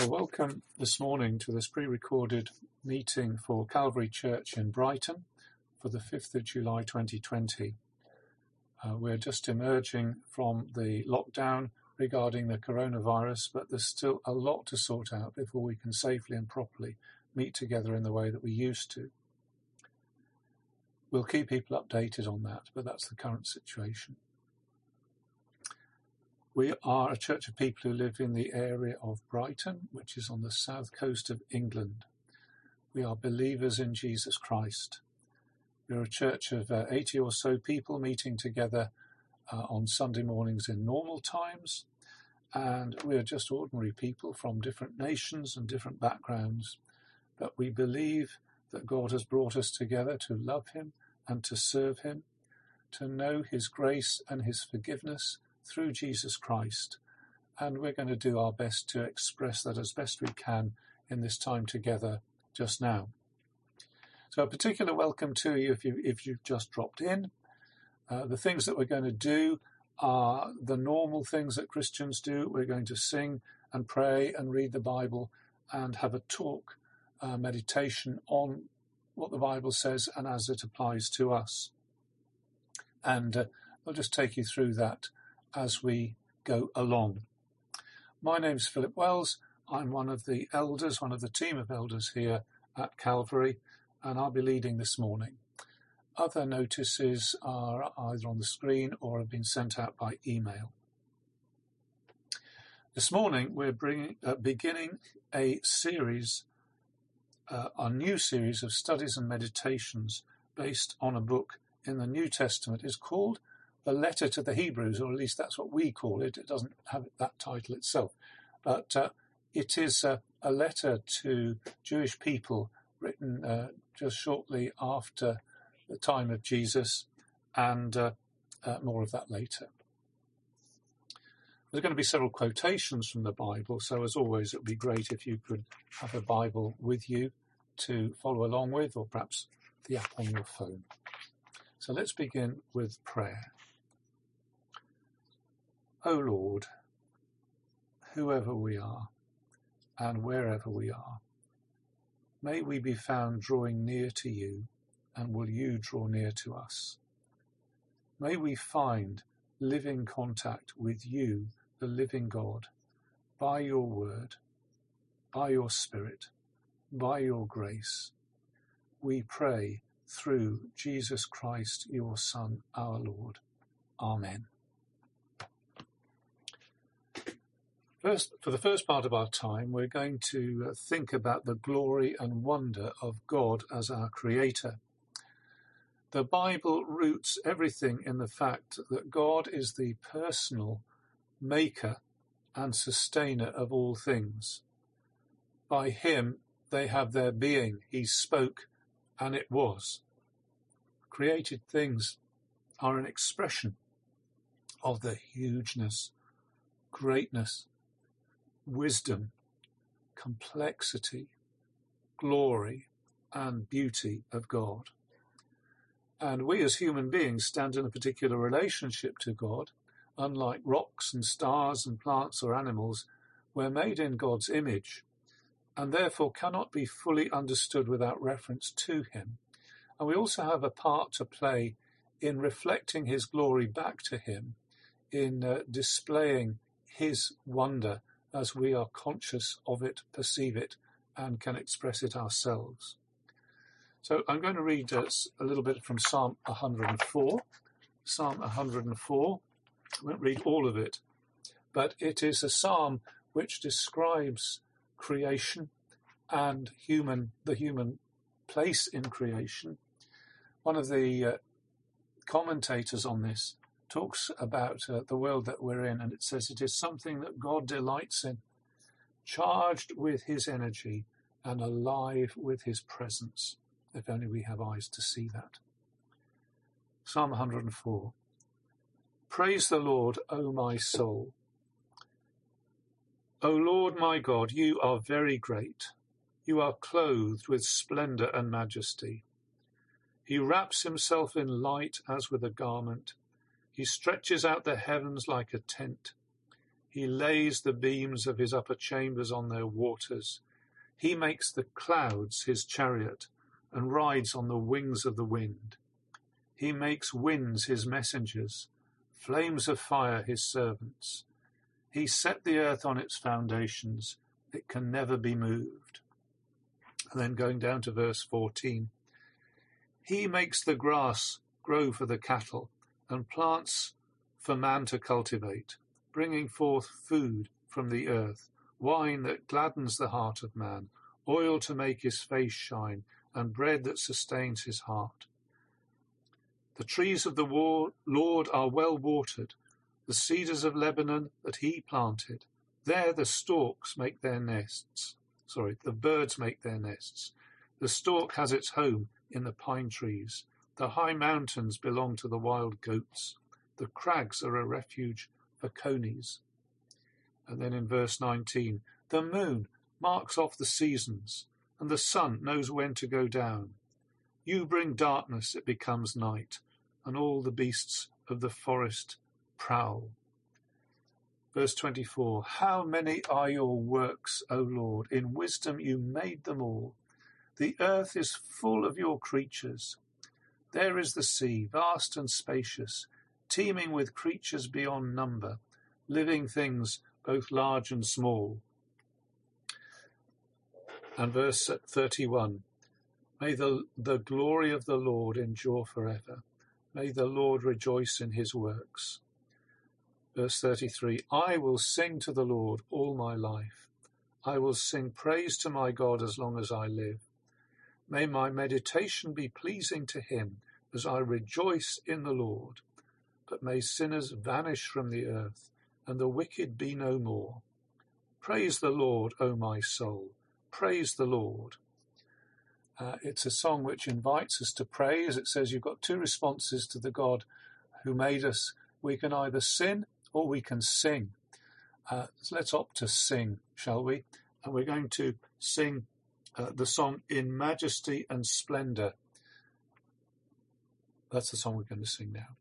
Well, welcome this morning to this pre-recorded meeting for Calvary Church in Brighton for the 5th of July 2020. Uh, we're just emerging from the lockdown regarding the coronavirus, but there's still a lot to sort out before we can safely and properly meet together in the way that we used to. We'll keep people updated on that, but that's the current situation. We are a church of people who live in the area of Brighton, which is on the south coast of England. We are believers in Jesus Christ. We're a church of uh, 80 or so people meeting together uh, on Sunday mornings in normal times. And we're just ordinary people from different nations and different backgrounds. But we believe that God has brought us together to love Him and to serve Him, to know His grace and His forgiveness through Jesus Christ. And we're going to do our best to express that as best we can in this time together just now. So a particular welcome to you if, you, if you've just dropped in. Uh, the things that we're going to do are the normal things that Christians do. We're going to sing and pray and read the Bible and have a talk, uh, meditation on what the Bible says and as it applies to us. And uh, I'll just take you through that as we go along. My name is Philip Wells. I'm one of the elders, one of the team of elders here at Calvary, and I'll be leading this morning. Other notices are either on the screen or have been sent out by email. This morning we're bringing, uh, beginning a series, uh, a new series of studies and meditations based on a book in the New Testament. It's called the letter to the Hebrews, or at least that's what we call it. It doesn't have that title itself, but uh, it is uh, a letter to Jewish people written uh, just shortly after the time of Jesus, and uh, uh, more of that later. There's going to be several quotations from the Bible, so as always, it would be great if you could have a Bible with you to follow along with, or perhaps the app on your phone. So let's begin with prayer. O Lord, whoever we are and wherever we are, may we be found drawing near to you, and will you draw near to us. May we find living contact with you, the living God, by your word, by your spirit, by your grace. We pray through Jesus Christ, your Son, our Lord. Amen. First, for the first part of our time, we're going to uh, think about the glory and wonder of God as our Creator. The Bible roots everything in the fact that God is the personal maker and sustainer of all things. By Him they have their being. He spoke, and it was. Created things are an expression of the hugeness, greatness, wisdom, complexity, glory, and beauty of God. And we as human beings stand in a particular relationship to God. Unlike rocks and stars and plants or animals, we're made in God's image and therefore cannot be fully understood without reference to Him. And we also have a part to play in reflecting His glory back to Him, in uh, displaying His wonder as we are conscious of it, perceive it, and can express it ourselves. So I'm going to read uh, a little bit from Psalm 104. Psalm 104. I won't read all of it, but it is a psalm which describes creation and human, the human place in creation. One of the uh, commentators on this talks about uh, the world that we're in, and it says it is something that God delights in, charged with His energy and alive with His presence. If only we have eyes to see that. Psalm 104 Praise the Lord, O my soul. O Lord my God, you are very great. You are clothed with splendor and majesty. He wraps himself in light as with a garment. He stretches out the heavens like a tent. He lays the beams of his upper chambers on their waters. He makes the clouds his chariot and rides on the wings of the wind. He makes winds his messengers, flames of fire his servants. He set the earth on its foundations. It can never be moved. And then going down to verse 14. He makes the grass grow for the cattle and plants for man to cultivate, bringing forth food from the earth, wine that gladdens the heart of man, oil to make his face shine, and bread that sustains his heart. The trees of the Lord are well watered, the cedars of Lebanon that he planted. There the storks make their nests. Sorry, the birds make their nests. The stork has its home in the pine trees. The high mountains belong to the wild goats. The crags are a refuge for conies. And then in verse 19, the moon marks off the seasons, and the sun knows when to go down. You bring darkness, it becomes night, and all the beasts of the forest prowl. Verse 24 How many are your works, O Lord? In wisdom you made them all. The earth is full of your creatures. There is the sea, vast and spacious, teeming with creatures beyond number, living things both large and small. And verse 31 May the, the glory of the Lord endure forever. May the Lord rejoice in his works. Verse 33 I will sing to the Lord all my life. I will sing praise to my God as long as I live. May my meditation be pleasing to him as I rejoice in the Lord. But may sinners vanish from the earth and the wicked be no more. Praise the Lord, O my soul. Praise the Lord. Uh, it's a song which invites us to praise. It says you've got two responses to the God who made us. We can either sin or we can sing. Uh, so let's opt to sing, shall we? And we're going to sing uh, the song In Majesty and Splendor. That's the song we're going to sing now.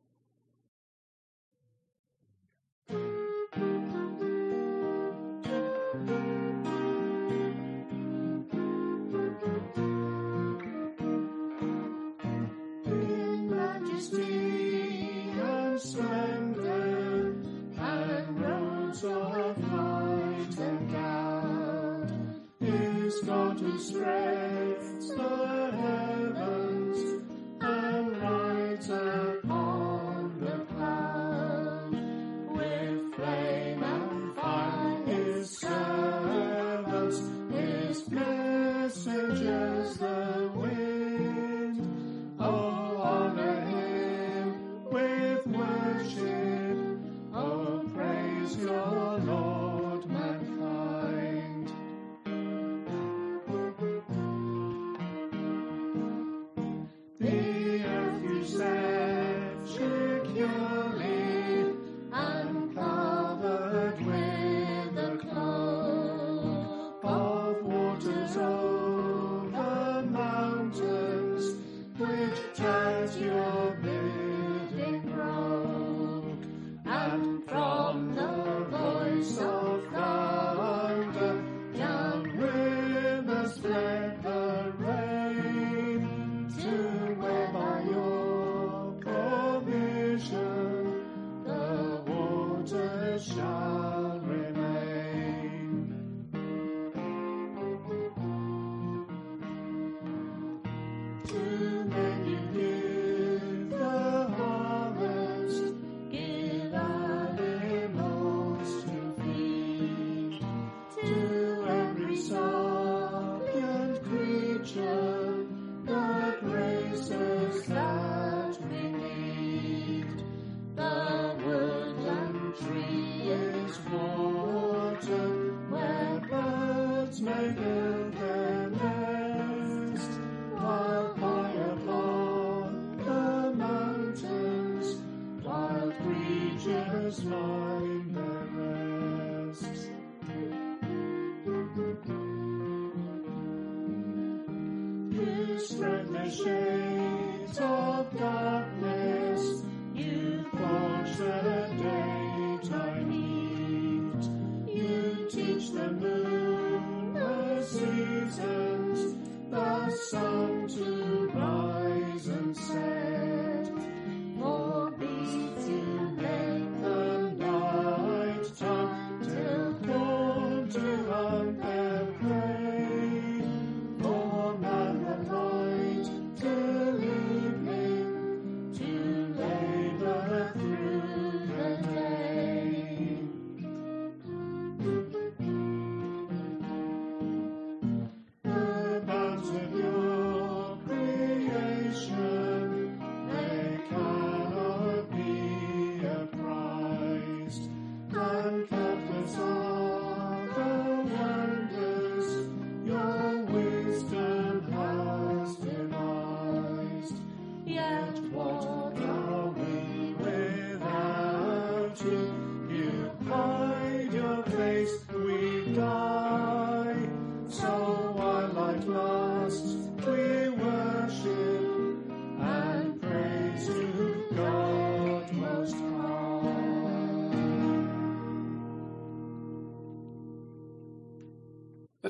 spread.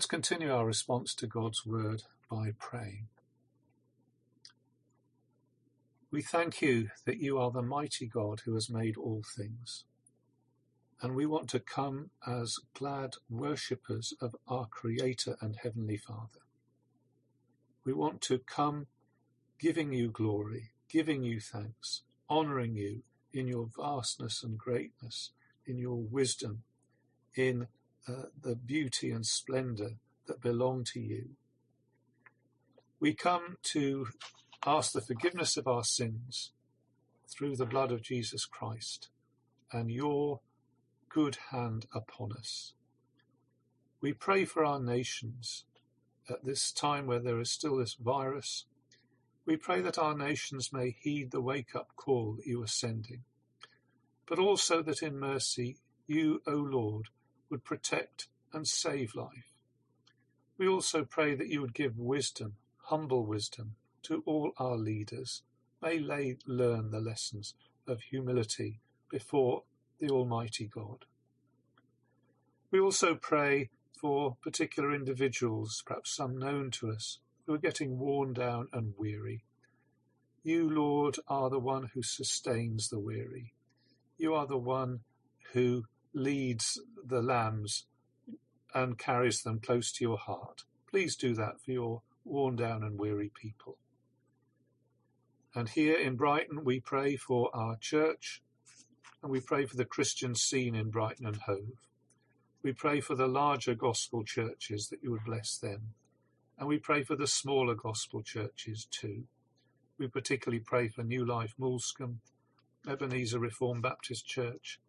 Continue our response to God's word by praying. We thank you that you are the mighty God who has made all things. And we want to come as glad worshippers of our Creator and Heavenly Father. We want to come giving you glory, giving you thanks, honouring you in your vastness and greatness, in your wisdom, in uh, the beauty and splendour that belong to you. We come to ask the forgiveness of our sins through the blood of Jesus Christ and your good hand upon us. We pray for our nations at this time where there is still this virus. We pray that our nations may heed the wake up call that you are sending, but also that in mercy you, O Lord, would protect and save life. We also pray that you would give wisdom, humble wisdom, to all our leaders. May they learn the lessons of humility before the Almighty God. We also pray for particular individuals, perhaps some known to us, who are getting worn down and weary. You, Lord, are the one who sustains the weary. You are the one who leads the lambs and carries them close to your heart. Please do that for your worn down and weary people. And here in Brighton, we pray for our church and we pray for the Christian scene in Brighton and Hove. We pray for the larger gospel churches that you would bless them. And we pray for the smaller gospel churches too. We particularly pray for New Life Moulscombe, Ebenezer Reformed Baptist Church,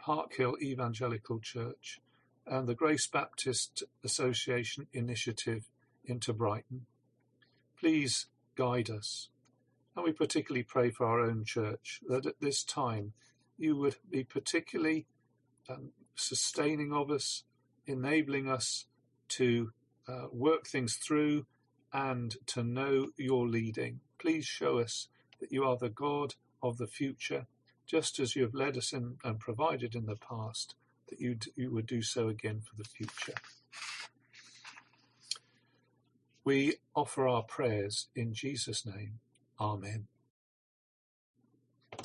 Park Hill Evangelical Church, and the Grace Baptist Association Initiative into Brighton. Please guide us. And we particularly pray for our own church that at this time you would be particularly um, sustaining of us, enabling us to uh, work things through and to know your leading. Please show us that you are the God of the future, just as you have led us in and provided in the past, that you, you would do so again for the future. We offer our prayers in Jesus' name. Amen.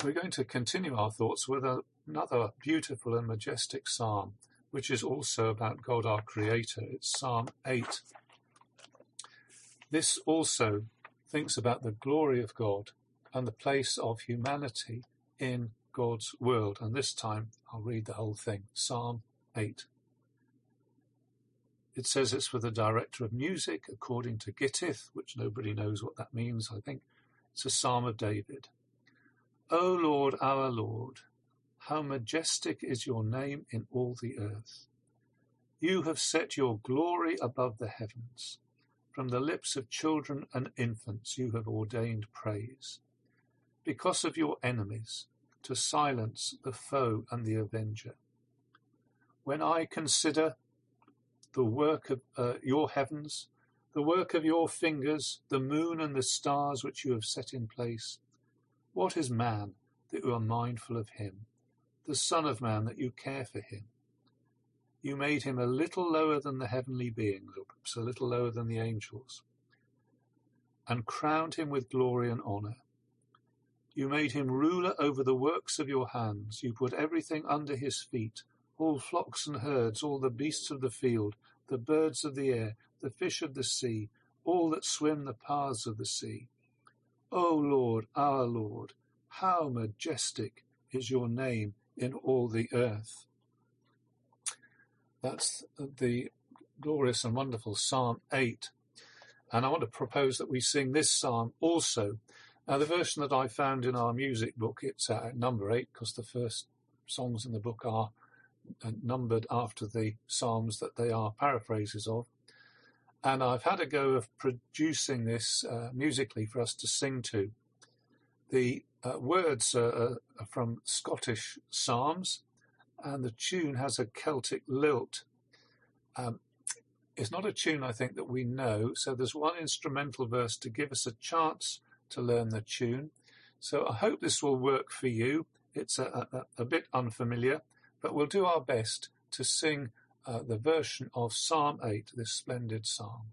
We're going to continue our thoughts with another beautiful and majestic psalm, which is also about God our Creator. It's Psalm 8. This also thinks about the glory of God and the place of humanity in God's world. And this time I'll read the whole thing. Psalm 8. It says it's for the director of music, according to Gittith, which nobody knows what that means, I think. It's a psalm of David. O Lord, our Lord, how majestic is your name in all the earth. You have set your glory above the heavens. From the lips of children and infants you have ordained praise. Because of your enemies, to silence the foe and the avenger. When I consider the work of uh, your heavens, the work of your fingers, the moon and the stars which you have set in place. What is man that you are mindful of him, the Son of Man that you care for him? You made him a little lower than the heavenly beings, or perhaps a little lower than the angels, and crowned him with glory and honour. You made him ruler over the works of your hands. You put everything under his feet, all flocks and herds, all the beasts of the field, the birds of the air, the fish of the sea, all that swim the paths of the sea. O Lord, our Lord, how majestic is your name in all the earth. That's the glorious and wonderful Psalm 8. And I want to propose that we sing this psalm also. Now, the version that I found in our music book, it's at number 8 because the first songs in the book are numbered after the psalms that they are paraphrases of. And I've had a go of producing this uh, musically for us to sing to. The uh, words are, are, from Scottish psalms, and the tune has a Celtic lilt. Um, it's not a tune, I think, that we know, so there's one instrumental verse to give us a chance to learn the tune. So I hope this will work for you. It's a, a, a bit unfamiliar, but we'll do our best to sing uh, the version of Psalm 8, this splendid psalm.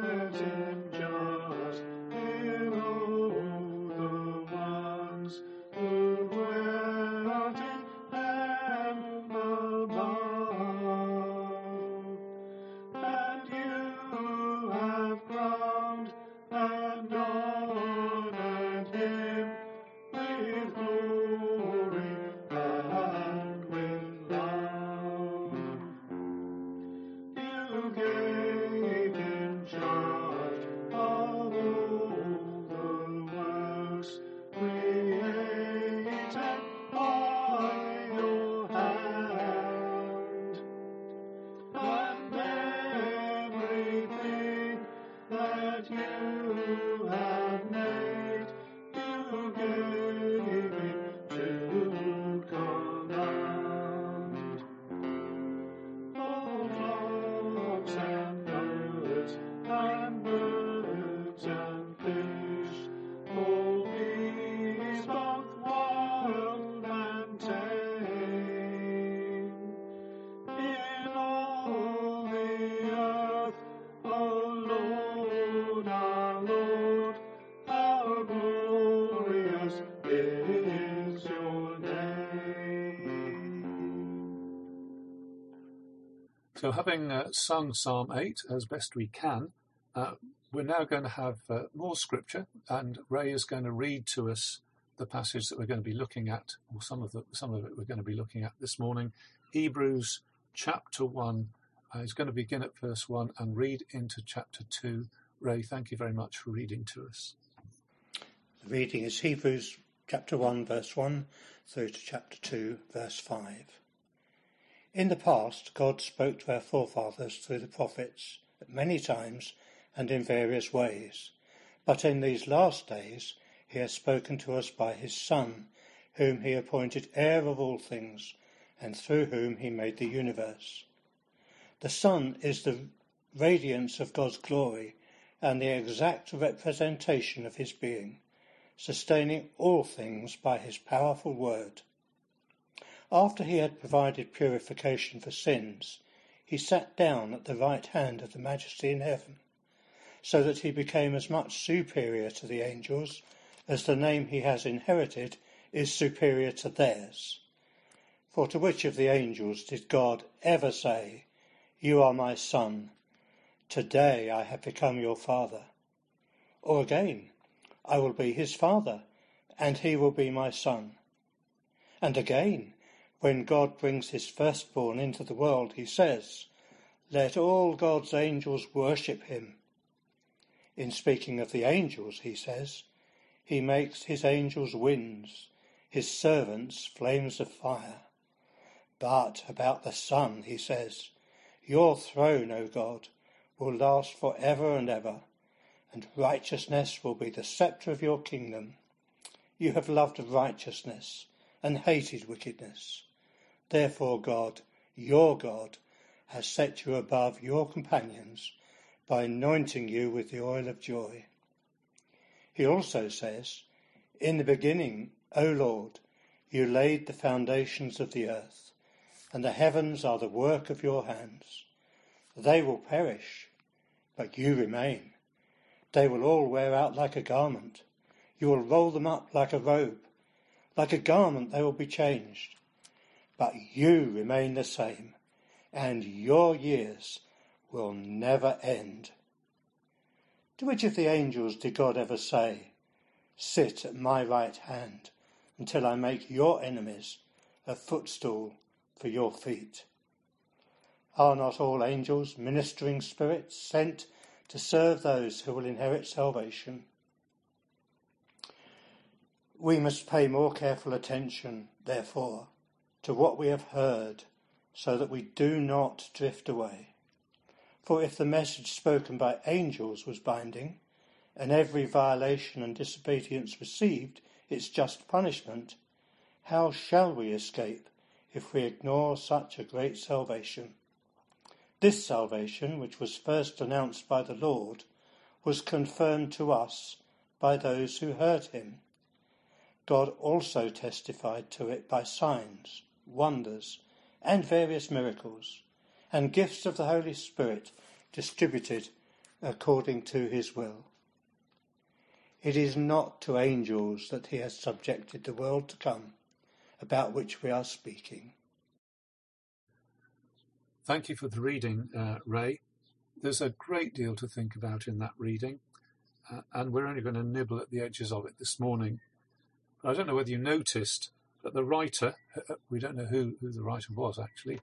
Virgin So, having uh, sung Psalm 8 as best we can, uh, we're now going to have uh, more scripture, and Ray is going to read to us the passage that we're going to be looking at, or some of the, some of it we're going to be looking at this morning. Hebrews chapter 1 uh, going to begin at verse 1 and read into chapter 2. Ray, thank you very much for reading to us. The reading is Hebrews chapter 1, verse 1 through to chapter 2, verse 5. In the past, God spoke to our forefathers through the prophets at many times and in various ways. But in these last days, he has spoken to us by his Son, whom he appointed heir of all things, and through whom he made the universe. The Son is the radiance of God's glory and the exact representation of his being, sustaining all things by his powerful word. After he had provided purification for sins, he sat down at the right hand of the Majesty in heaven, so that he became as much superior to the angels as the name he has inherited is superior to theirs. For to which of the angels did God ever say, You are my son, today I have become your father? Or again, I will be his father, and he will be my son. And again, when God brings his firstborn into the world, he says, Let all God's angels worship him. In speaking of the angels, he says, He makes his angels winds, his servants flames of fire. But about the Son, he says, Your throne, O God, will last for ever and ever, and righteousness will be the sceptre of your kingdom. You have loved righteousness and hated wickedness. Therefore, God, your God, has set you above your companions by anointing you with the oil of joy. He also says, In the beginning, O Lord, you laid the foundations of the earth and the heavens are the work of your hands. They will perish, but you remain. They will all wear out like a garment. You will roll them up like a robe. Like a garment they will be changed. But you remain the same, and your years will never end. To which of the angels did God ever say, Sit at my right hand until I make your enemies a footstool for your feet. Are not all angels ministering spirits sent to serve those who will inherit salvation? We must pay more careful attention, therefore, to what we have heard, so that we do not drift away. For if the message spoken by angels was binding, and every violation and disobedience received its just punishment, how shall we escape if we ignore such a great salvation. This salvation, which was first announced by the Lord, was confirmed to us by those who heard him. God also testified to it by signs, wonders, and various miracles, and gifts of the Holy Spirit distributed according to his will. It is not to angels that he has subjected the world to come, about which we are speaking. Thank you for the reading, uh, Ray. There's a great deal to think about in that reading, uh, and we're only going to nibble at the edges of it this morning. But I don't know whether you noticed that the writer, uh, we don't know who, who the writer was actually,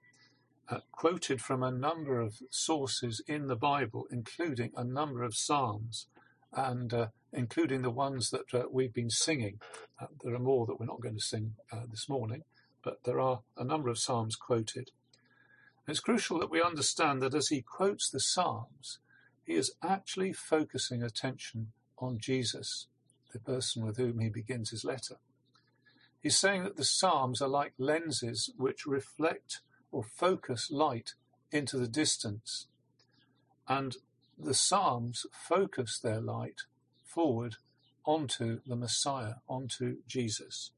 uh, quoted from a number of sources in the Bible, including a number of Psalms and uh, including the ones that uh, we've been singing. Uh, there are more that we're not going to sing uh, this morning, but there are a number of Psalms quoted. It's crucial that we understand that as he quotes the Psalms, he is actually focusing attention on Jesus, the person with whom he begins his letter. He's saying that the Psalms are like lenses which reflect or focus light into the distance. And the Psalms focus their light forward onto the Messiah, onto Jesus.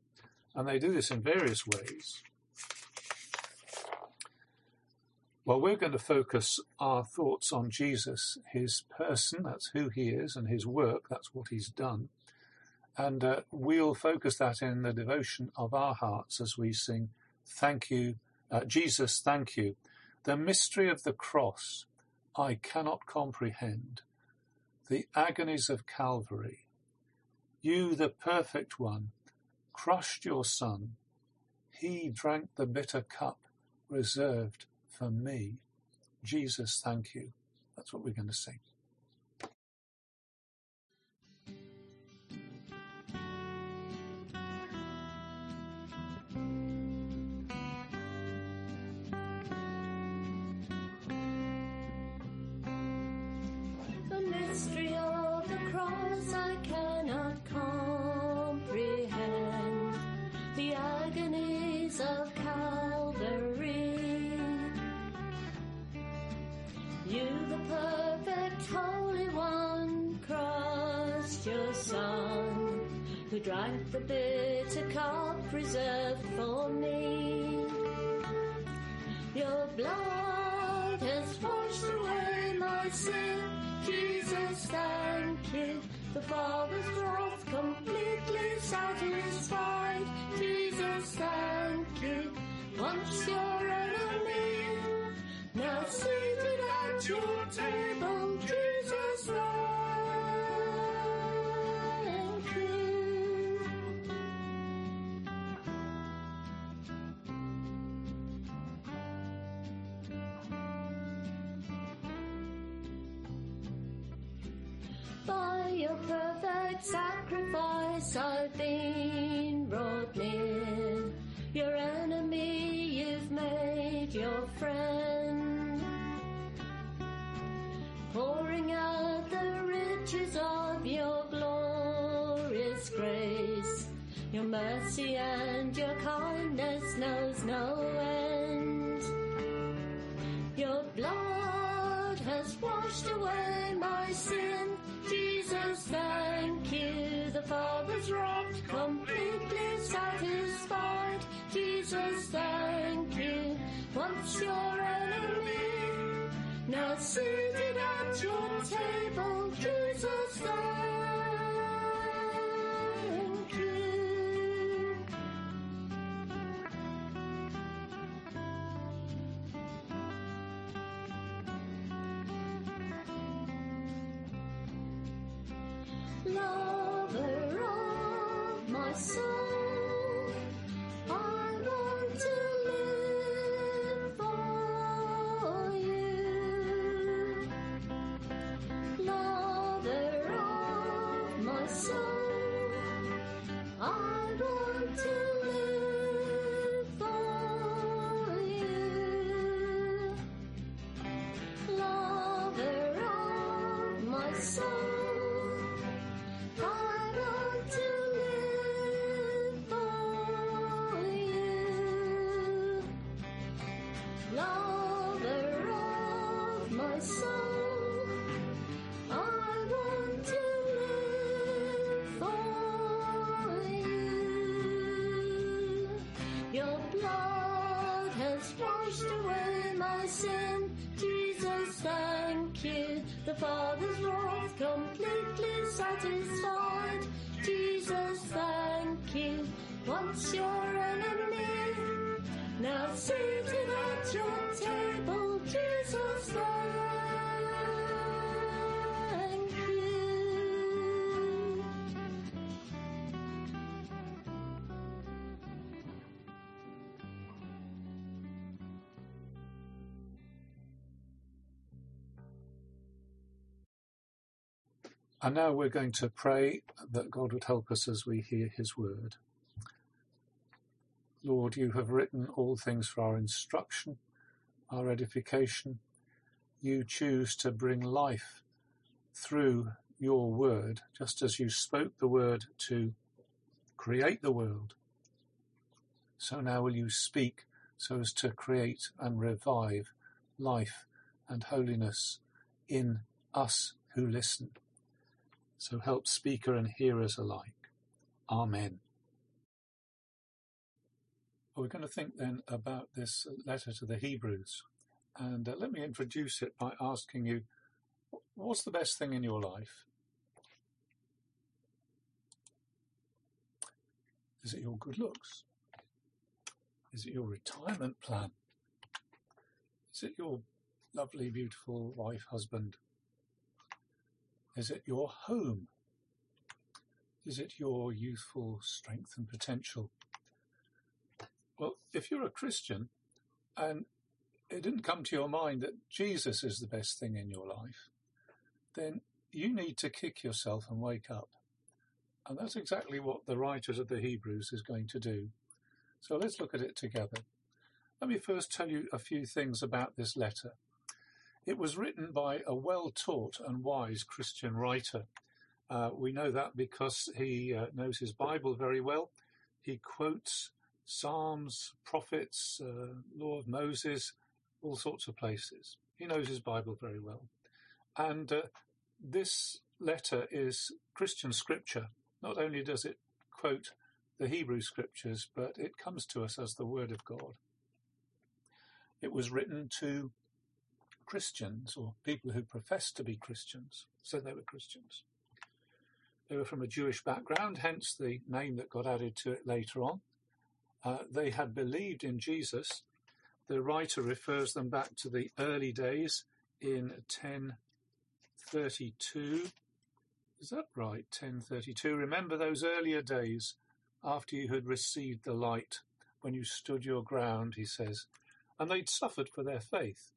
And they do this in various ways. Well, we're going to focus our thoughts on Jesus, his person, that's who he is, and his work, that's what he's done. And uh, we'll focus that in the devotion of our hearts as we sing, Thank you, uh, Jesus, thank you. The mystery of the cross I cannot comprehend. The agonies of Calvary. You, the perfect one, crushed your Son. He drank the bitter cup reserved for me. Jesus, thank you. That's what we're going to sing. Drank the bitter cup reserved for me. Your blood blood has washed away my sin. Jesus, thank you. The Father's wrath completely satisfied. Jesus, thank you. Once your enemy, now seated at your table. Sacrifice, I've been brought near. Your enemy, you've made your friend. Pouring out the riches of your glorious grace. Your mercy and your kindness Once your enemy, now seated at your table. Jesus, thank you. Lover of my soul, The Father's wrath completely satisfied. Jesus, thank you. Once your And now we're going to pray that God would help us as we hear his word. Lord, you have written all things for our instruction, our edification. You choose to bring life through your word, just as you spoke the word to create the world. So now will you speak so as to create and revive life and holiness in us who listen. So help speaker and hearers alike. Amen. We're going to think then about this letter to the Hebrews. And uh, let me introduce it by asking you, what's the best thing in your life? Is it your good looks? Is it your retirement plan? Is it your lovely, beautiful wife, husband? Is it your home? Is it your youthful strength and potential? Well, if you're a Christian and it didn't come to your mind that Jesus is the best thing in your life, then you need to kick yourself and wake up. And that's exactly what the writers of the Hebrews is going to do. So let's look at it together. Let me first tell you a few things about this letter. It was written by a well taught and wise Christian writer. Uh, we know that because he uh, knows his Bible very well. He quotes Psalms, prophets, uh, Law of Moses, all sorts of places. He knows his Bible very well. And uh, this letter is Christian scripture. Not only does it quote the Hebrew scriptures, but it comes to us as the Word of God. It was written to Christians or people who professed to be Christians, said they were Christians. They were from a Jewish background, hence the name that got added to it later on. Uh, they had believed in Jesus. The writer refers them back to the early days in 1032. Is that right? 1032. Remember those earlier days after you had received the light when you stood your ground, he says. And they'd suffered for their faith.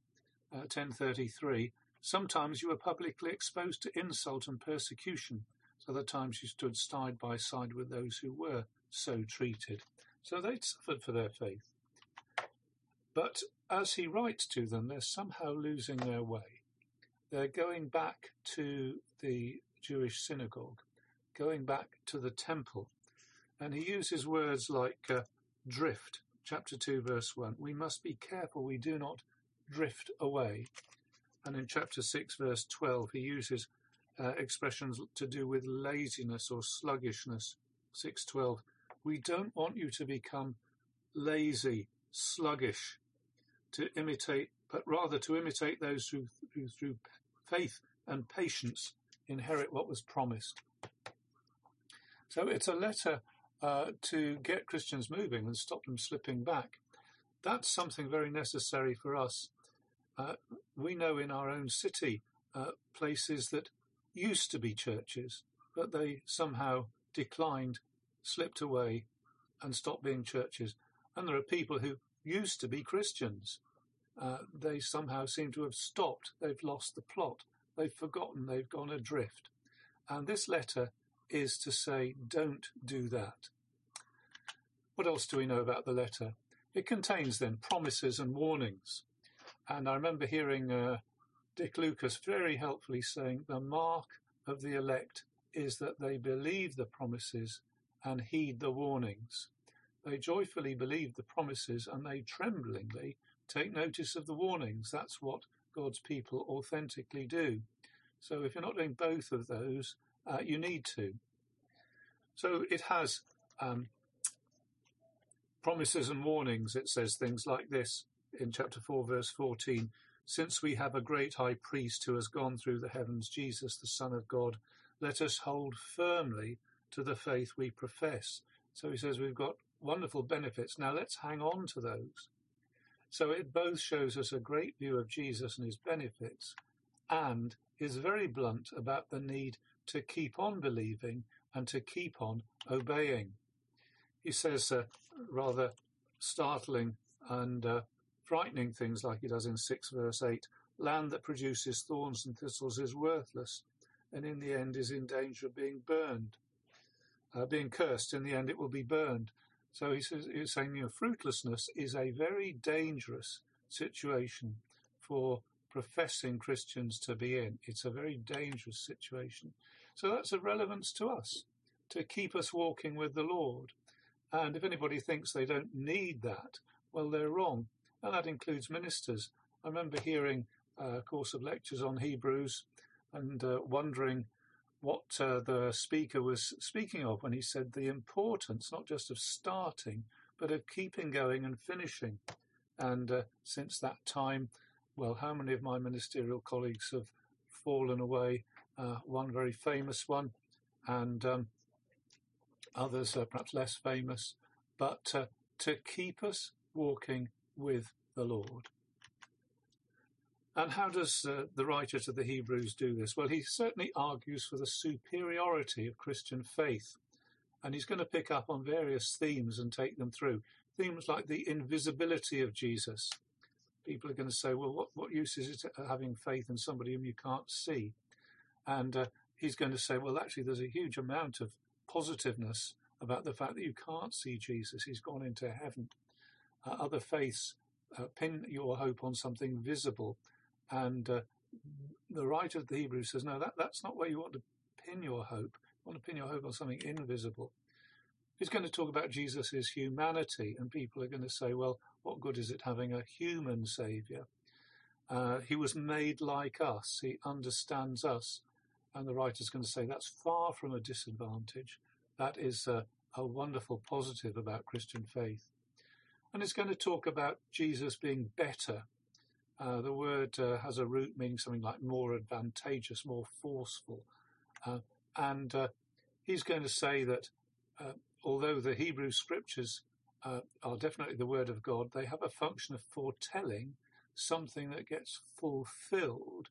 Uh, 1033. Sometimes you were publicly exposed to insult and persecution other times you stood side by side with those who were so treated. So they'd suffered for their faith. But as he writes to them, they're somehow losing their way. They're going back to the Jewish synagogue, going back to the temple. And he uses words like uh, drift, chapter 2, verse 1. We must be careful we do not drift away. And in chapter 6, verse 12, he uses uh, expressions to do with laziness or sluggishness. 612. We don't want you to become lazy, sluggish, to imitate, but rather to imitate those who, who through faith and patience inherit what was promised. So it's a letter uh, to get Christians moving and stop them slipping back. That's something very necessary for us. Uh, we know in our own city uh, places that used to be churches, but they somehow declined, slipped away, and stopped being churches. And there are people who used to be Christians. Uh, they somehow seem to have stopped. They've lost the plot. They've forgotten. They've gone adrift. And this letter is to say, don't do that. What else do we know about the letter? It contains then promises and warnings. And I remember hearing uh, Dick Lucas very helpfully saying the mark of the elect is that they believe the promises and heed the warnings. They joyfully believe the promises and they tremblingly take notice of the warnings. That's what God's people authentically do. So if you're not doing both of those, uh, you need to. So it has um, promises and warnings. It says things like this in chapter 4, verse 14 since we have a great high priest who has gone through the heavens, Jesus, the Son of God, let us hold firmly to the faith we profess. So he says we've got wonderful benefits. Now let's hang on to those. So it both shows us a great view of Jesus and his benefits and is very blunt about the need to keep on believing and to keep on obeying. He says uh, rather startling and uh, frightening things like he does in 6 verse 8. Land that produces thorns and thistles is worthless, and in the end is in danger of being burned. Uh, being cursed, in the end it will be burned. So he says, he's saying, you know, fruitlessness is a very dangerous situation for professing Christians to be in. It's a very dangerous situation. So that's of relevance to us, to keep us walking with the Lord. And if anybody thinks they don't need that, well, they're wrong and that includes ministers. I remember hearing a course of lectures on Hebrews and uh, wondering what uh, the speaker was speaking of when he said the importance not just of starting, but of keeping going and finishing. And uh, since that time, well, how many of my ministerial colleagues have fallen away? Uh, one very famous one, and um, others are perhaps less famous, but uh, to keep us walking with the Lord. And how does uh, the writer to the Hebrews do this? Well, he certainly argues for the superiority of Christian faith. And he's going to pick up on various themes and take them through. Themes like the invisibility of Jesus. People are going to say, well, what, what use is it having faith in somebody whom you can't see? And uh, he's going to say, well, actually, there's a huge amount of positiveness about the fact that you can't see Jesus. He's gone into heaven. Uh, other faiths uh, pin your hope on something visible. And uh, the writer of the Hebrews says, no, that, that's not where you want to pin your hope. You want to pin your hope on something invisible. He's going to talk about Jesus' humanity, and people are going to say, well, what good is it having a human saviour? Uh, he was made like us, he understands us. And the writer's going to say that's far from a disadvantage. That is a, a wonderful positive about Christian faith. And it's going to talk about Jesus being better. Uh, the word uh, has a root meaning something like more advantageous, more forceful. Uh, and uh, he's going to say that uh, although the Hebrew scriptures uh, are definitely the word of God, they have a function of foretelling something that gets fulfilled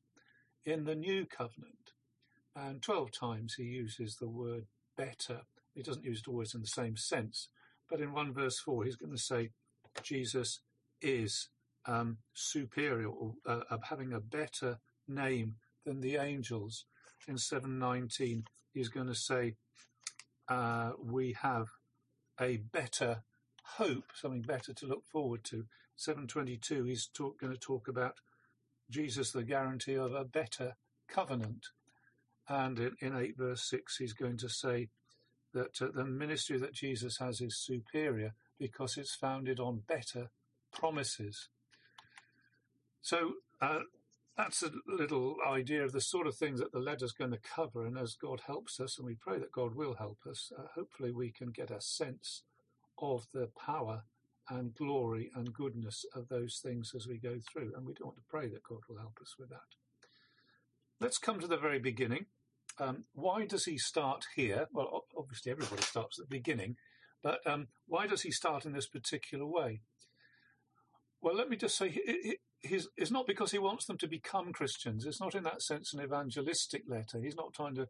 in the new covenant. And 12 times he uses the word better. He doesn't use it always in the same sense. But in 1 verse 4, he's going to say Jesus is um, superior or uh, having a better name than the angels. In 719, he's going to say uh, we have a better hope, something better to look forward to. 722, he's talk, going to talk about Jesus, the guarantee of a better covenant. And in, in 8 verse 6, he's going to say that uh, the ministry that Jesus has is superior because it's founded on better promises. So uh, that's a little idea of the sort of things that the letter's going to cover. And as God helps us, and we pray that God will help us, uh, hopefully we can get a sense of the power and glory and goodness of those things as we go through. And we do want to pray that God will help us with that. Let's come to the very beginning. Um, why does he start here? Well, obviously everybody starts at the beginning, but um, why does he start in this particular way? Well, let me just say, it, it, it's not because he wants them to become Christians. It's not in that sense an evangelistic letter. He's not trying to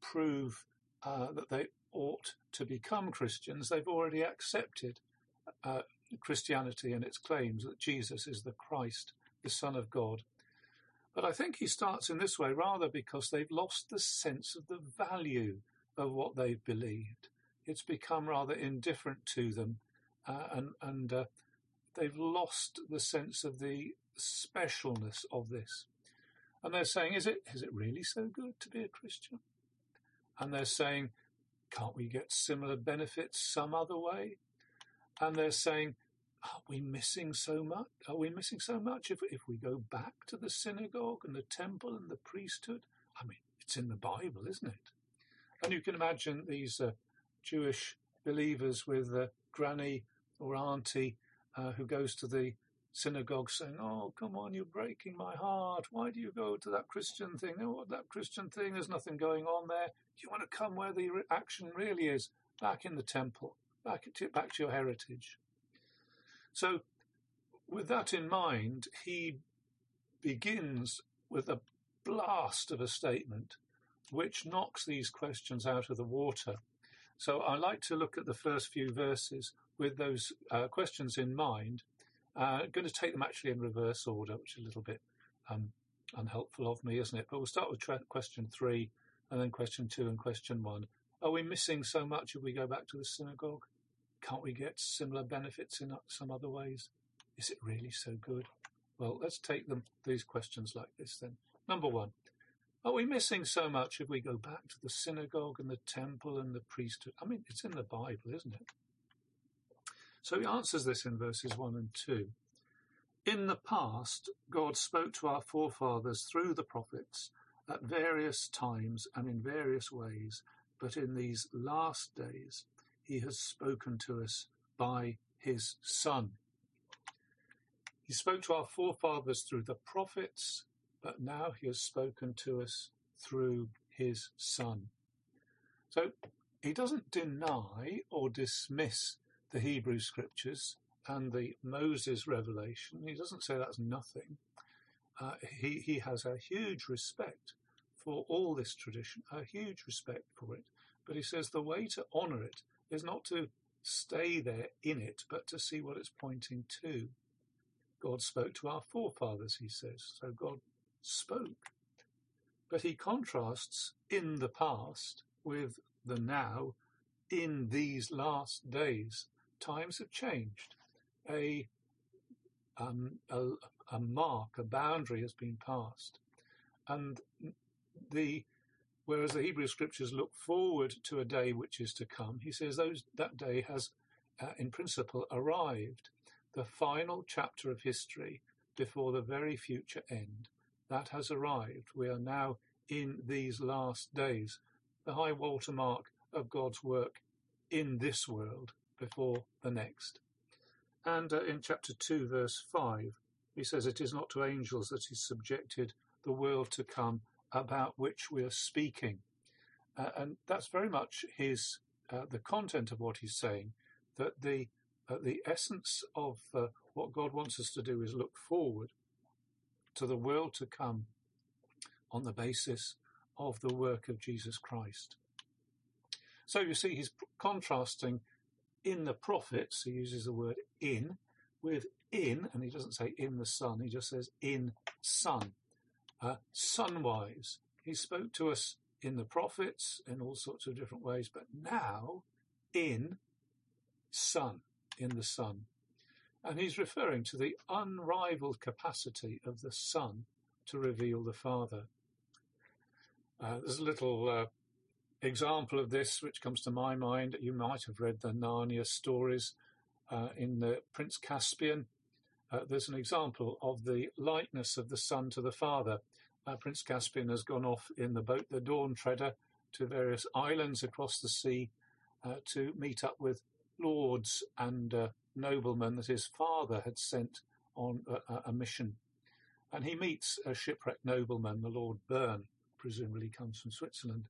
prove uh, that they ought to become Christians. They've already accepted uh, Christianity and its claims that Jesus is the Christ, the Son of God. But I think he starts in this way rather because they've lost the sense of the value of what they've believed. It's become rather indifferent to them, uh, and and uh, they've lost the sense of the specialness of this. And they're saying, is it is it really so good to be a Christian? And they're saying, can't we get similar benefits some other way? And they're saying, are we missing so much? Are we missing so much if, if we go back to the synagogue and the temple and the priesthood? I mean, it's in the Bible, isn't it? And you can imagine these uh, Jewish believers with uh, granny or auntie uh, who goes to the synagogue saying, Oh, come on, you're breaking my heart. Why do you go to that Christian thing? Oh, that Christian thing, there's nothing going on there. Do You want to come where the action really is, back in the temple, back to, back to your heritage. So, with that in mind, he begins with a blast of a statement which knocks these questions out of the water. So, I like to look at the first few verses with those uh, questions in mind. Uh, I'm going to take them actually in reverse order, which is a little bit um, unhelpful of me, isn't it? But we'll start with tra- question three, and then question two and question one. Are we missing so much if we go back to the synagogue? Can't we get similar benefits in some other ways? Is it really so good? Well, let's take them these questions like this then. Number one, are we missing so much if we go back to the synagogue and the temple and the priesthood? I mean, it's in the Bible, isn't it? So he answers this in verses 1 and 2. In the past, God spoke to our forefathers through the prophets at various times and in various ways, but in these last days, he has spoken to us by his Son. He spoke to our forefathers through the prophets, but now he has spoken to us through his Son. So he doesn't deny or dismiss the Hebrew scriptures and the Moses revelation. He doesn't say that's nothing. Uh, he, he has a huge respect for all this tradition, a huge respect for it. But he says the way to honour it is not to stay there in it, but to see what it's pointing to. God spoke to our forefathers, he says. So God spoke. But he contrasts in the past with the now in these last days times have changed. A, um, a, a mark, a boundary has been passed. And the whereas the Hebrew scriptures look forward to a day which is to come, he says those, that day has, uh, in principle, arrived. The final chapter of history before the very future end, that has arrived. We are now in these last days, the high water mark of God's work in this world before the next. And uh, in chapter 2, verse 5, He says, It is not to angels that he subjected the world to come about which we are speaking. Uh, and that's very much his uh, the content of what he's saying, that the uh, the essence of uh, what God wants us to do is look forward to the world to come on the basis of the work of Jesus Christ. So you see, he's contrasting in the prophets, he uses the word in, with in, and he doesn't say in the Son, he just says in Son. Uh, Son-wise, he spoke to us in the prophets in all sorts of different ways, but now in Son, in the Son. And he's referring to the unrivaled capacity of the Son to reveal the Father. Uh, there's a little uh, example of this which comes to my mind. You might have read the Narnia stories uh, in the Prince Caspian. Uh, there's an example of the likeness of the Son to the Father. Uh, Prince Caspian has gone off in the boat, the Dawn Treader, to various islands across the sea uh, to meet up with lords and noblemen that his father had sent on a, a mission. And he meets a shipwrecked nobleman, the Lord Bern, presumably comes from Switzerland.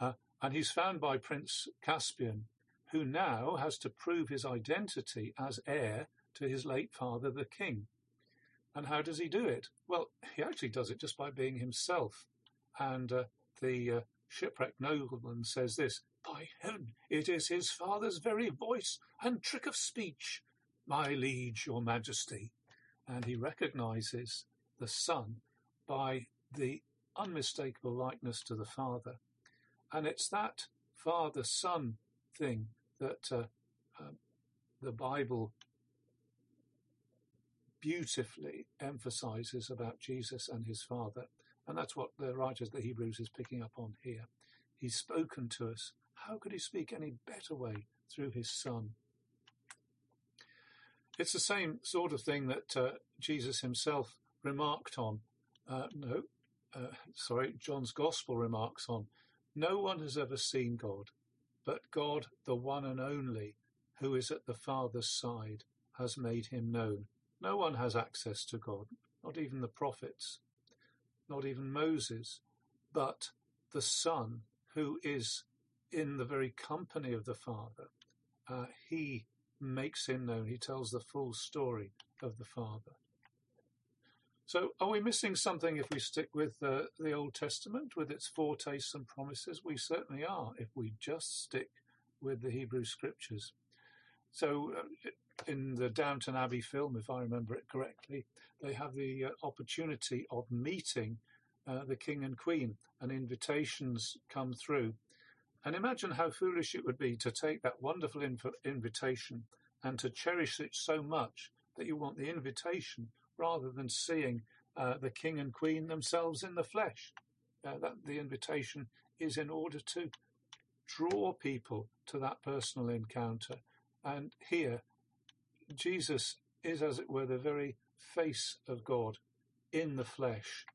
Uh, and he's found by Prince Caspian, who now has to prove his identity as heir to his late father, the king. And how does he do it? Well, he actually does it just by being himself. And uh, the uh, shipwrecked nobleman says this By heaven, it is his father's very voice and trick of speech, my liege, your majesty. And he recognizes the son by the unmistakable likeness to the father. And it's that father son thing that uh, uh, the Bible beautifully emphasizes about Jesus and his Father. And that's what the writer of the Hebrews is picking up on here. He's spoken to us. How could he speak any better way through his Son? It's the same sort of thing that uh, Jesus himself remarked on. Uh, no, uh, sorry, John's Gospel remarks on. No one has ever seen God, but God, the one and only, who is at the Father's side, has made him known. No one has access to God, not even the prophets, not even Moses, but the Son, who is in the very company of the Father. Uh, he makes him known. He tells the full story of the Father. So, are we missing something if we stick with uh, the Old Testament with its foretastes and promises? We certainly are if we just stick with the Hebrew Scriptures. So, uh, in the Downton Abbey film, if I remember it correctly, they have the uh, opportunity of meeting uh, the king and queen, and invitations come through. And imagine how foolish it would be to take that wonderful inv- invitation and to cherish it so much that you want the invitation rather than seeing uh, the king and queen themselves in the flesh. Uh, that the invitation is in order to draw people to that personal encounter. And here, Jesus is, as it were, the very face of God in the flesh.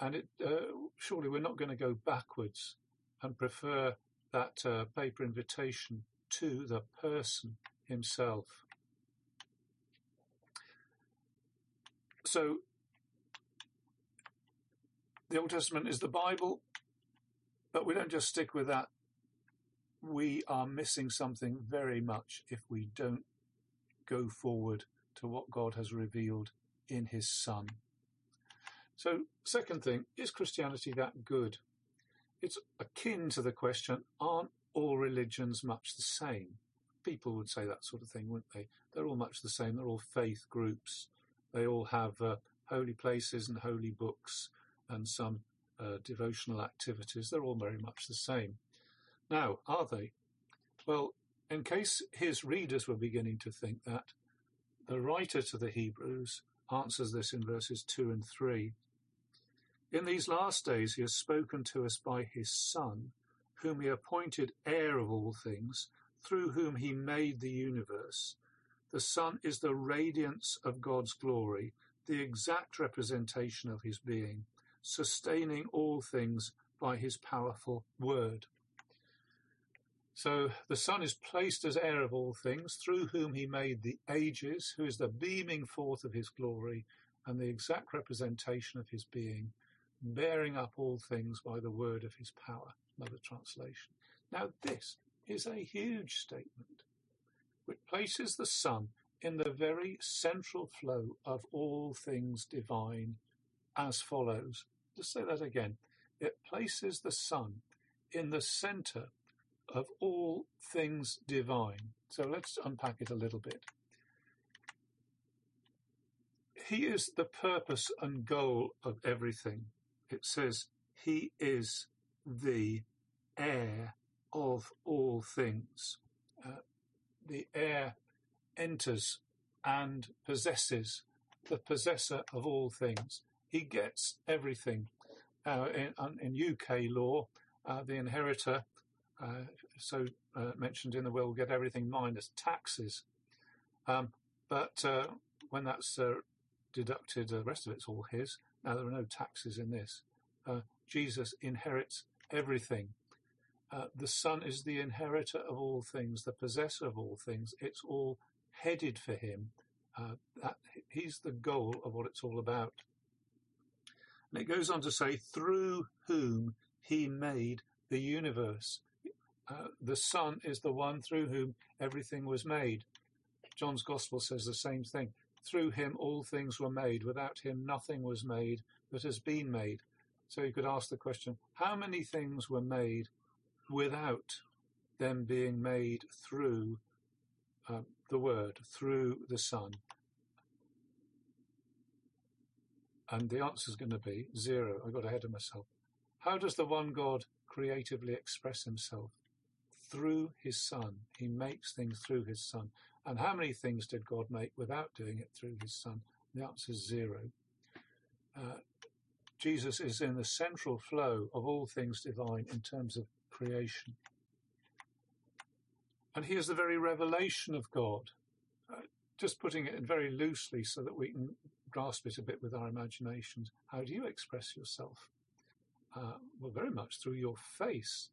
And it, uh, surely we're not going to go backwards and prefer that uh, paper invitation to the person himself. So, the Old Testament is the Bible, but we don't just stick with that. We are missing something very much if we don't go forward to what God has revealed in his Son. So, second thing, is Christianity that good? It's akin to the question aren't all religions much the same? People would say that sort of thing, wouldn't they? They're all much the same. They're all faith groups. They all have uh, holy places and holy books and some uh, devotional activities. They're all very much the same. Now, are they? Well, in case his readers were beginning to think that, the writer to the Hebrews answers this in verses 2 and 3. In these last days he has spoken to us by his Son, whom he appointed heir of all things, through whom he made the universe. The Son is the radiance of God's glory, the exact representation of his being, sustaining all things by his powerful word. So the Son is placed as heir of all things, through whom he made the ages, who is the beaming forth of his glory and the exact representation of his being, bearing up all things by the word of his power. Another translation. Now, this is a huge statement which places the Son in the very central flow of all things divine as follows. Just say that again. It places the Son in the center of all things divine. So let's unpack it a little bit. He is the purpose and goal of everything. It says, He is the heir of all things. Uh, the heir enters and possesses the possessor of all things. He gets everything. Uh, in, in, UK law, uh, the inheritor, uh, so uh, mentioned in the will, get everything minus taxes. Um, but uh, when that's deducted, the rest of it's all his. Now there are no taxes in this. Jesus inherits everything. Uh, the Son is the inheritor of all things, the possessor of all things. It's all headed for him. Uh, that, he's the goal of what it's all about. And it goes on to say, through whom he made the universe. Uh, the Son is the one through whom everything was made. John's Gospel says the same thing. Through him all things were made. Without him nothing was made that has been made. So you could ask the question, how many things were made without them being made through uh, the Word, through the Son? And the answer is going to be zero. I got ahead of myself. How does the one God creatively express himself? Through his Son. He makes things through his Son. And how many things did God make without doing it through his Son? The answer is zero. Uh, Jesus is in the central flow of all things divine in terms of creation. And he is the very revelation of God. Uh, just putting it in very loosely so that we can grasp it a bit with our imaginations. How do you express yourself? Uh, well, very much through your face.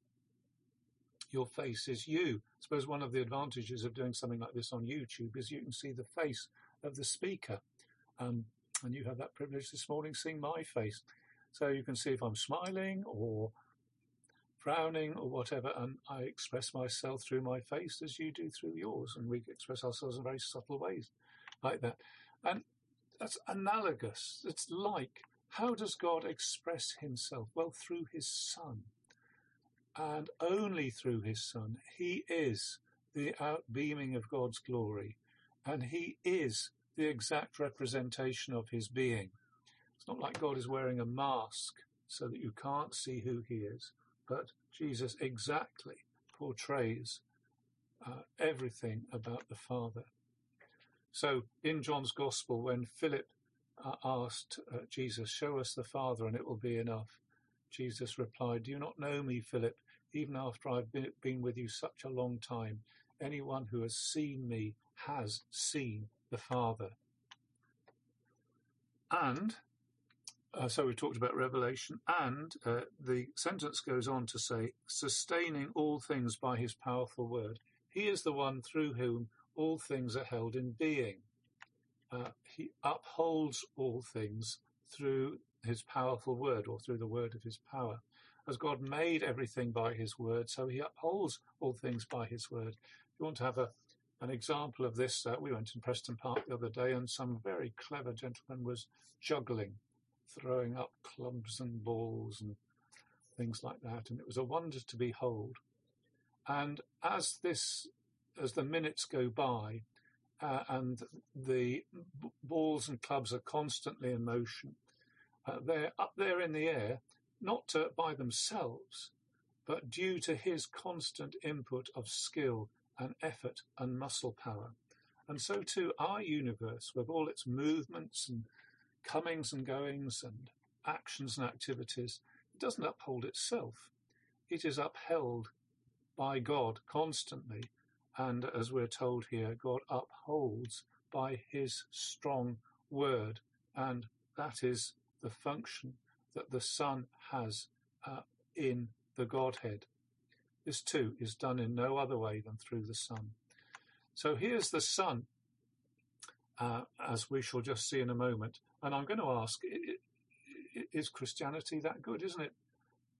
Your face is you. I suppose one of the advantages of doing something like this on YouTube is you can see the face of the speaker. Um, and you have that privilege this morning seeing my face. So you can see if I'm smiling or frowning or whatever, and I express myself through my face as you do through yours, and we express ourselves in very subtle ways like that. And that's analogous. It's like how does God express himself? Well, through his Son. And only through his Son. He is the outbeaming of God's glory, and he is the exact representation of his being. It's not like God is wearing a mask so that you can't see who he is, but Jesus exactly portrays uh, everything about the Father. So in John's Gospel, when Philip uh, asked uh, Jesus, Show us the Father and it will be enough, Jesus replied, Do you not know me, Philip, even after I've been, with you such a long time? Anyone who has seen me has seen the Father. And uh, so we talked about Revelation, and uh, the sentence goes on to say, sustaining all things by his powerful word. He is the one through whom all things are held in being. Uh, he upholds all things through his powerful word or through the word of his power. As God made everything by his word, so he upholds all things by his word. If you want to have a an example of this, uh, we went in Preston Park the other day, and some very clever gentleman was juggling, throwing up clubs and balls and things like that, and it was a wonder to behold. And as this, as the minutes go by, uh, and the b- balls and clubs are constantly in motion, uh, they're up there in the air, not by themselves, but due to his constant input of skill and effort and muscle power. And so too our universe, with all its movements and comings and goings and actions and activities, it doesn't uphold itself. It is upheld by God constantly. And as we're told here, God upholds by his strong word. And that is the function that the Son has uh, in the Godhead. This too is done in no other way than through the Son. So here's the Son, uh, as we shall just see in a moment. And I'm going to ask, is Christianity that good, isn't it?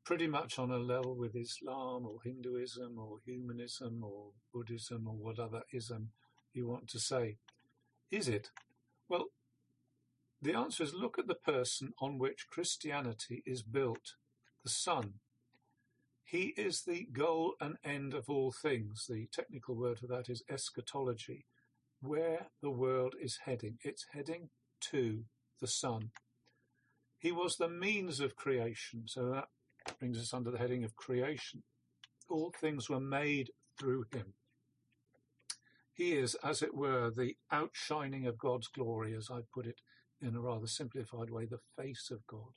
Pretty much on a level with Islam or Hinduism or humanism or Buddhism or whatever ism you want to say. Is it? Well, the answer is look at the person on which Christianity is built, the Son. He is the goal and end of all things. The technical word for that is eschatology, where the world is heading. It's heading to the Son. He was the means of creation, so that brings us under the heading of creation. All things were made through him. He is, as it were, the outshining of God's glory, as I put it in a rather simplified way, the face of God.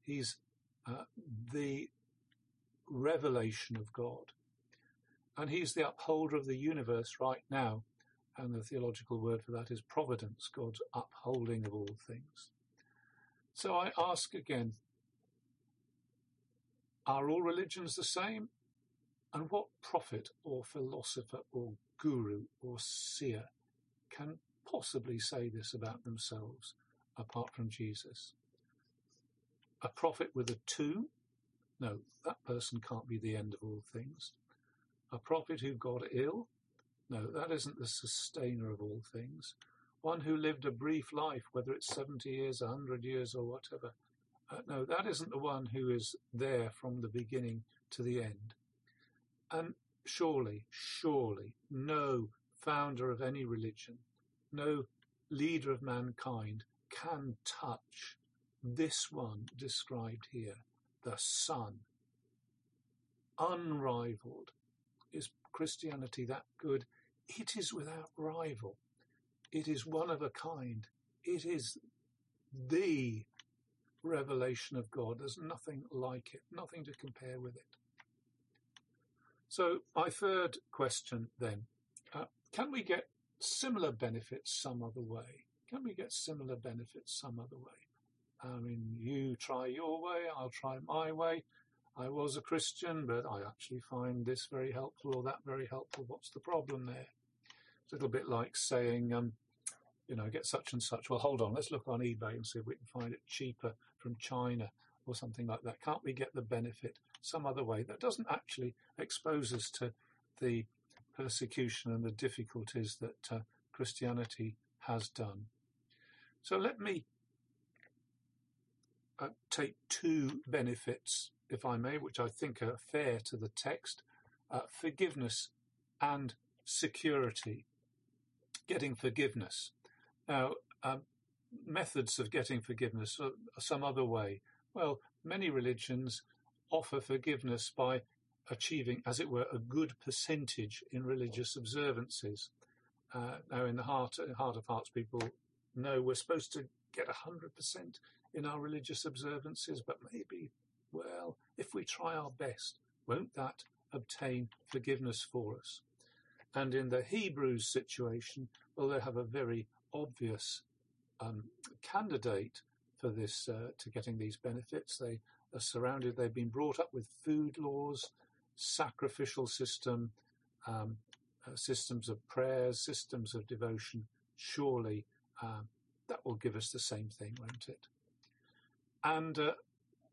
He's uh, the revelation of God. And he's the upholder of the universe right now. And the theological word for that is providence, God's upholding of all things. So I ask again, are all religions the same? And what prophet or philosopher or guru or seer can possibly say this about themselves apart from Jesus? A prophet with a two? No, that person can't be the end of all things. A prophet who got ill? No, that isn't the sustainer of all things. One who lived a brief life, whether it's 70 years, 100 years, or whatever. Uh, no, that isn't the one who is there from the beginning to the end. And surely, surely, no founder of any religion, no leader of mankind can touch this one described here, the Son. Unrivaled. Is Christianity that good? It is without rival. It is one of a kind. It is the revelation of God. There's nothing like it, nothing to compare with it. So, my third question then uh, can we get similar benefits some other way? Can we get similar benefits some other way? I mean, you try your way, I'll try my way. I was a Christian, but I actually find this very helpful or that very helpful. What's the problem there? It's a little bit like saying, um, you know, get such and such. Well, hold on, let's look on eBay and see if we can find it cheaper from China or something like that. Can't we get the benefit some other way that doesn't actually expose us to the persecution and the difficulties that uh, Christianity has done? So let me uh, take two benefits, if I may, which I think are fair to the text uh, forgiveness and security. Getting forgiveness. Now, um, methods of getting forgiveness are some other way. Well, many religions offer forgiveness by achieving, as it were, a good percentage in religious observances. Uh, now, in the heart, heart of hearts, people know we're supposed to get 100% in our religious observances, but maybe, well, if we try our best, won't that obtain forgiveness for us? And in the Hebrews situation, well, they have a very obvious um, candidate for this uh, to getting these benefits. They are surrounded. They've been brought up with food laws, sacrificial system, um, uh, systems of prayers, systems of devotion. Surely um, that will give us the same thing, won't it? And uh,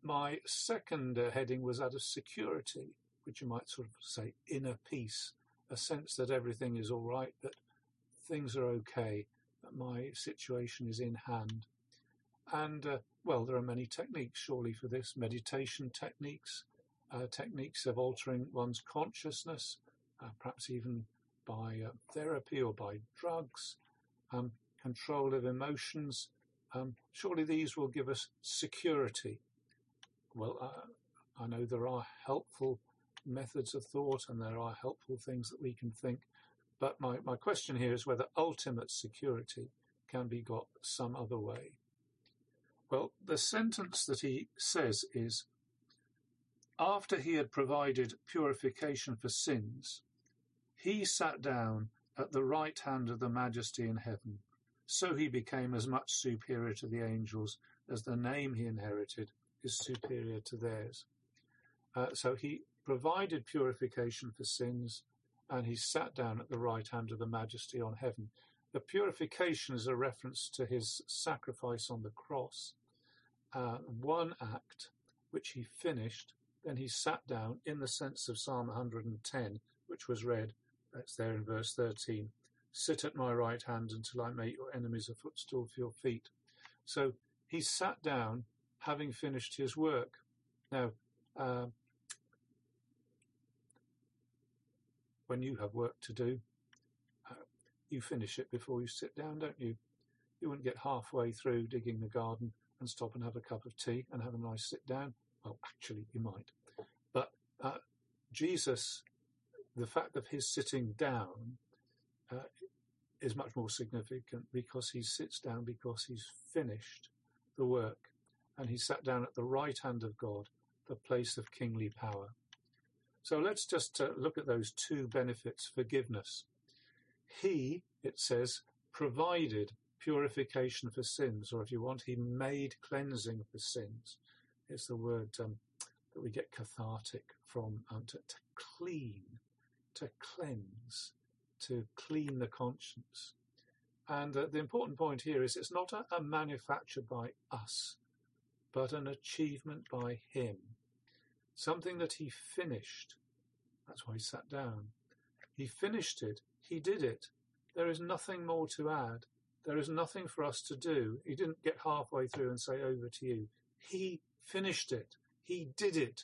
my second uh, heading was that of security, which you might sort of say inner peace, a sense that everything is all right, that things are okay, that my situation is in hand. And uh, well, there are many techniques, surely, for this meditation techniques, uh, techniques of altering one's consciousness, uh, perhaps even by uh, therapy or by drugs, um, control of emotions, um, surely these will give us security. Well, uh, I know there are helpful methods of thought and there are helpful things that we can think, but my, my question here is whether ultimate security can be got some other way. Well, the sentence that he says is After he had provided purification for sins, he sat down at the right hand of the majesty in heaven so he became as much superior to the angels as the name he inherited is superior to theirs. Uh, so he provided purification for sins, and he sat down at the right hand of the majesty on heaven. The purification is a reference to his sacrifice on the cross, uh, one act which he finished, then he sat down in the sense of Psalm 110, which was read, that's there in verse 13. Sit at my right hand until I make your enemies a footstool for your feet. So he sat down having finished his work. Now, uh, when you have work to do, uh, you finish it before you sit down, don't you? You wouldn't get halfway through digging the garden and stop and have a cup of tea and have a nice sit down. Well, actually, you might. But uh, Jesus, the fact of his sitting down uh, is much more significant because he sits down because he's finished the work and he sat down at the right hand of God, the place of kingly power. So let's just uh, look at those two benefits forgiveness. He, it says, provided purification for sins, or if you want, he made cleansing for sins. It's the word um, that we get cathartic from um, to, to clean, to cleanse, to clean the conscience. And uh, the important point here is it's not a, a manufacture by us, but an achievement by him. Something that he finished. That's why he sat down. He finished it. He did it. There is nothing more to add. There is nothing for us to do. He didn't get halfway through and say, over to you. He finished it. He did it.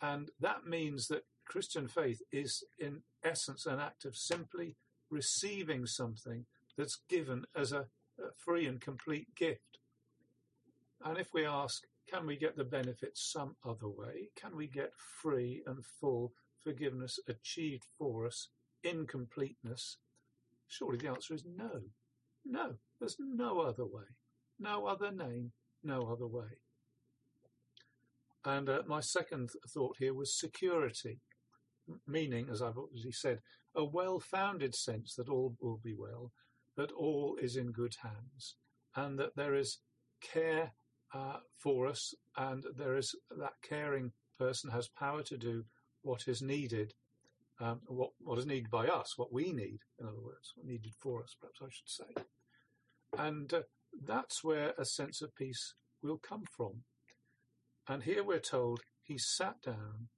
And that means that Christian faith is, in essence, an act of simply receiving something that's given as a, a free and complete gift. And if we ask, can we get the benefits some other way? Can we get free and full forgiveness achieved for us in completeness? Surely the answer is no. No, there's no other way. No other name, no other way. And uh, my second thought here was security, meaning, as I've already said, a well founded sense that all will be well, that all is in good hands, and that there is care uh, for us, and there is that caring person has power to do what is needed, um, what, what is needed by us, what we need, in other words, what needed for us, perhaps I should say. And uh, that's where a sense of peace will come from. And here we're told he sat down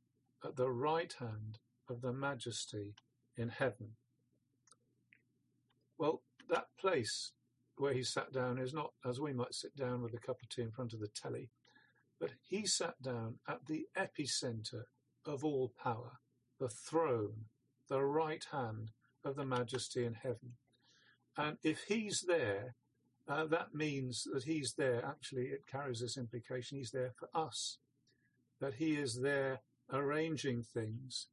at the right hand of the majesty in heaven. Well, that place where he sat down is not as we might sit down with a cup of tea in front of the telly, but he sat down at the epicenter of all power, the throne, the right hand of the majesty in heaven. And if he's there, uh, that means that he's there. Actually, it carries this implication he's there for us, that he is there arranging things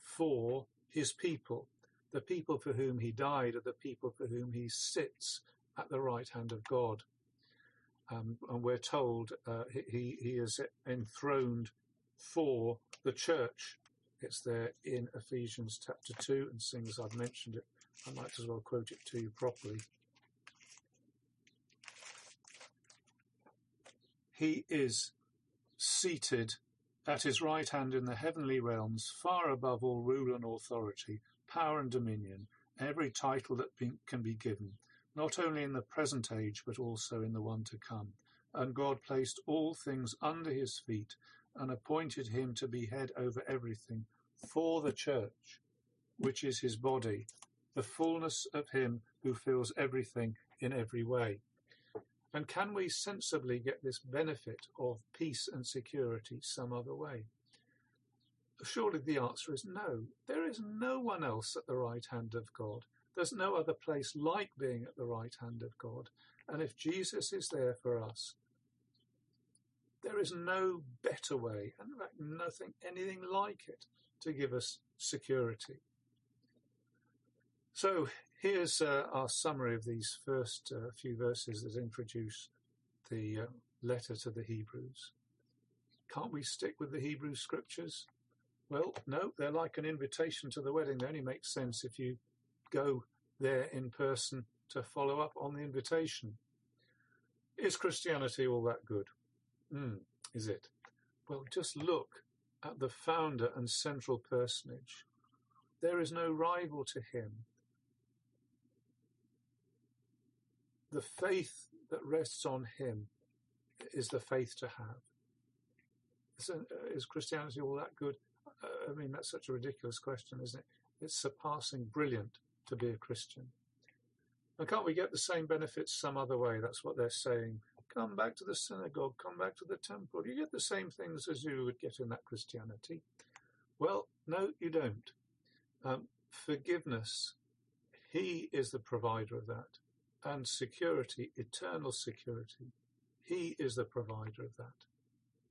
for his people. The people for whom he died are the people for whom he sits at the right hand of God. Um, and we're told uh, he, he is enthroned for the church. It's there in Ephesians chapter 2, and seeing as I've mentioned it, I might as well quote it to you properly. He is seated at his right hand in the heavenly realms, far above all rule and authority, power and dominion, every title that be, can be given, not only in the present age, but also in the one to come. And God placed all things under his feet and appointed him to be head over everything for the church, which is his body, the fullness of him who fills everything in every way. And can we sensibly get this benefit of peace and security some other way? Surely the answer is no. There is no one else at the right hand of God. There's no other place like being at the right hand of God. And if Jesus is there for us, there is no better way, and in fact, nothing, anything like it, to give us security. So here's uh, our summary of these first uh, few verses that introduce the uh, letter to the Hebrews. Can't we stick with the Hebrew scriptures? Well, no, they're like an invitation to the wedding. They only make sense if you go there in person to follow up on the invitation. Is Christianity all that good? Mm, is it? Well, just look at the founder and central personage. There is no rival to him. The faith that rests on him is the faith to have. Isn't- uh, Is Christianity all that good? Uh, I mean, that's such a ridiculous question, isn't it? It's surpassing brilliant to be a Christian. And can't we get the same benefits some other way? That's what they're saying. Come back to the synagogue, come back to the temple. You get the same things as you would get in that Christianity. Well, no, you don't. Um, forgiveness, He is the provider of that. And security, eternal security, He is the provider of that.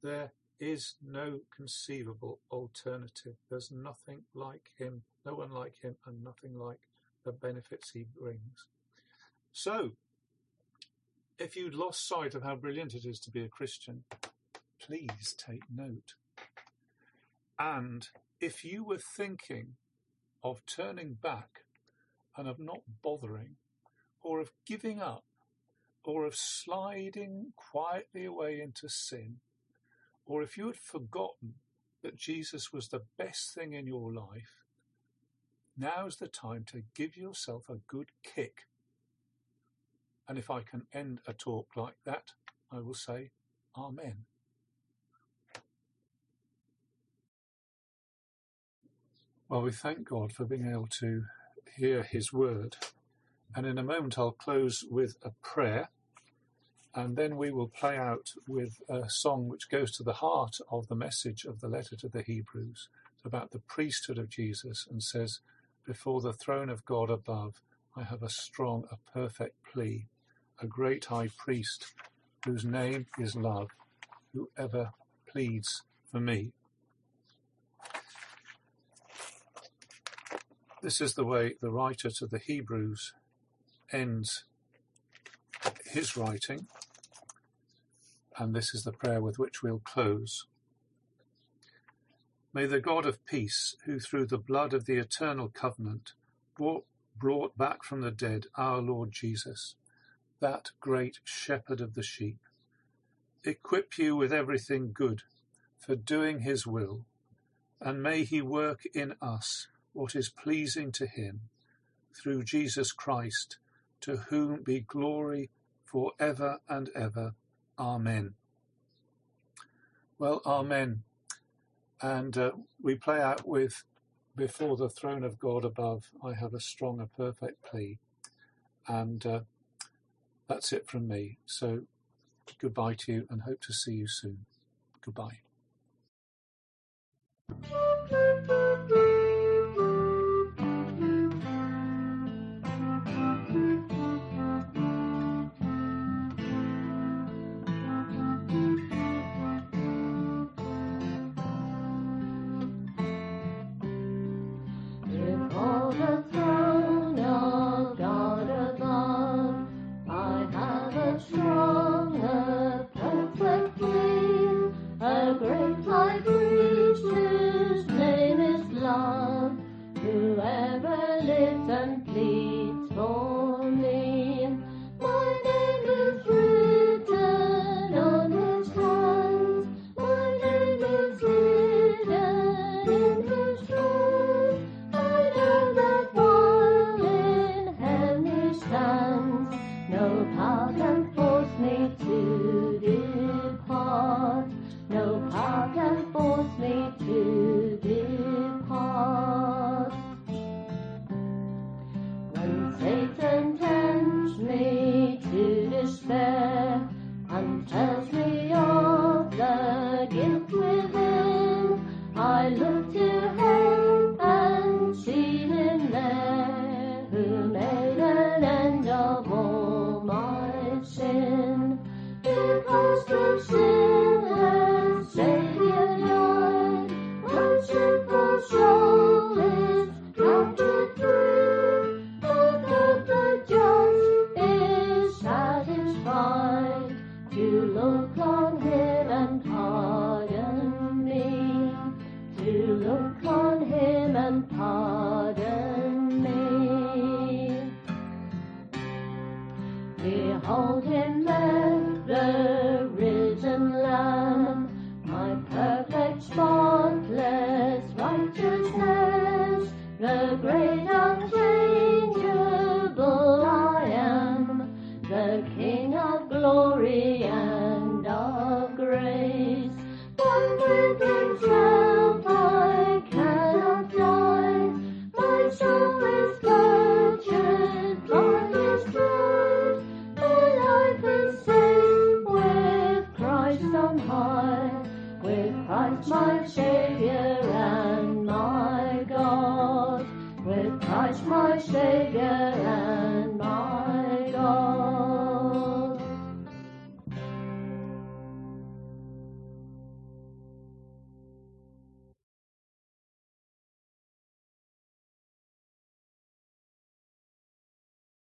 There is no conceivable alternative. There's nothing like Him, no one like Him, and nothing like the benefits He brings. So, if you'd lost sight of how brilliant it is to be a Christian, please take note. And if you were thinking of turning back and of not bothering, or of giving up, or of sliding quietly away into sin, or if you had forgotten that Jesus was the best thing in your life, now's the time to give yourself a good kick. And if I can end a talk like that, I will say, Amen. Well, we thank God for being able to hear His word. And in a moment, I'll close with a prayer. And then we will play out with a song which goes to the heart of the message of the letter to the Hebrews about the priesthood of Jesus and says, Before the throne of God above, I have a strong, a perfect plea, a great high priest whose name is love, who ever pleads for me. This is the way the writer to the Hebrews ends his writing, and this is the prayer with which we'll close. May the God of peace, who through the blood of the eternal covenant brought, brought back from the dead our Lord Jesus, that great shepherd of the sheep, equip you with everything good for doing his will, and may he work in us what is pleasing to him through Jesus Christ, to whom be glory for ever and ever. Amen. Well, Amen. And uh, we play out with Before the throne of God above, I have a strong, a perfect plea. And uh, that's it from me. So goodbye to you and hope to see you soon. Goodbye.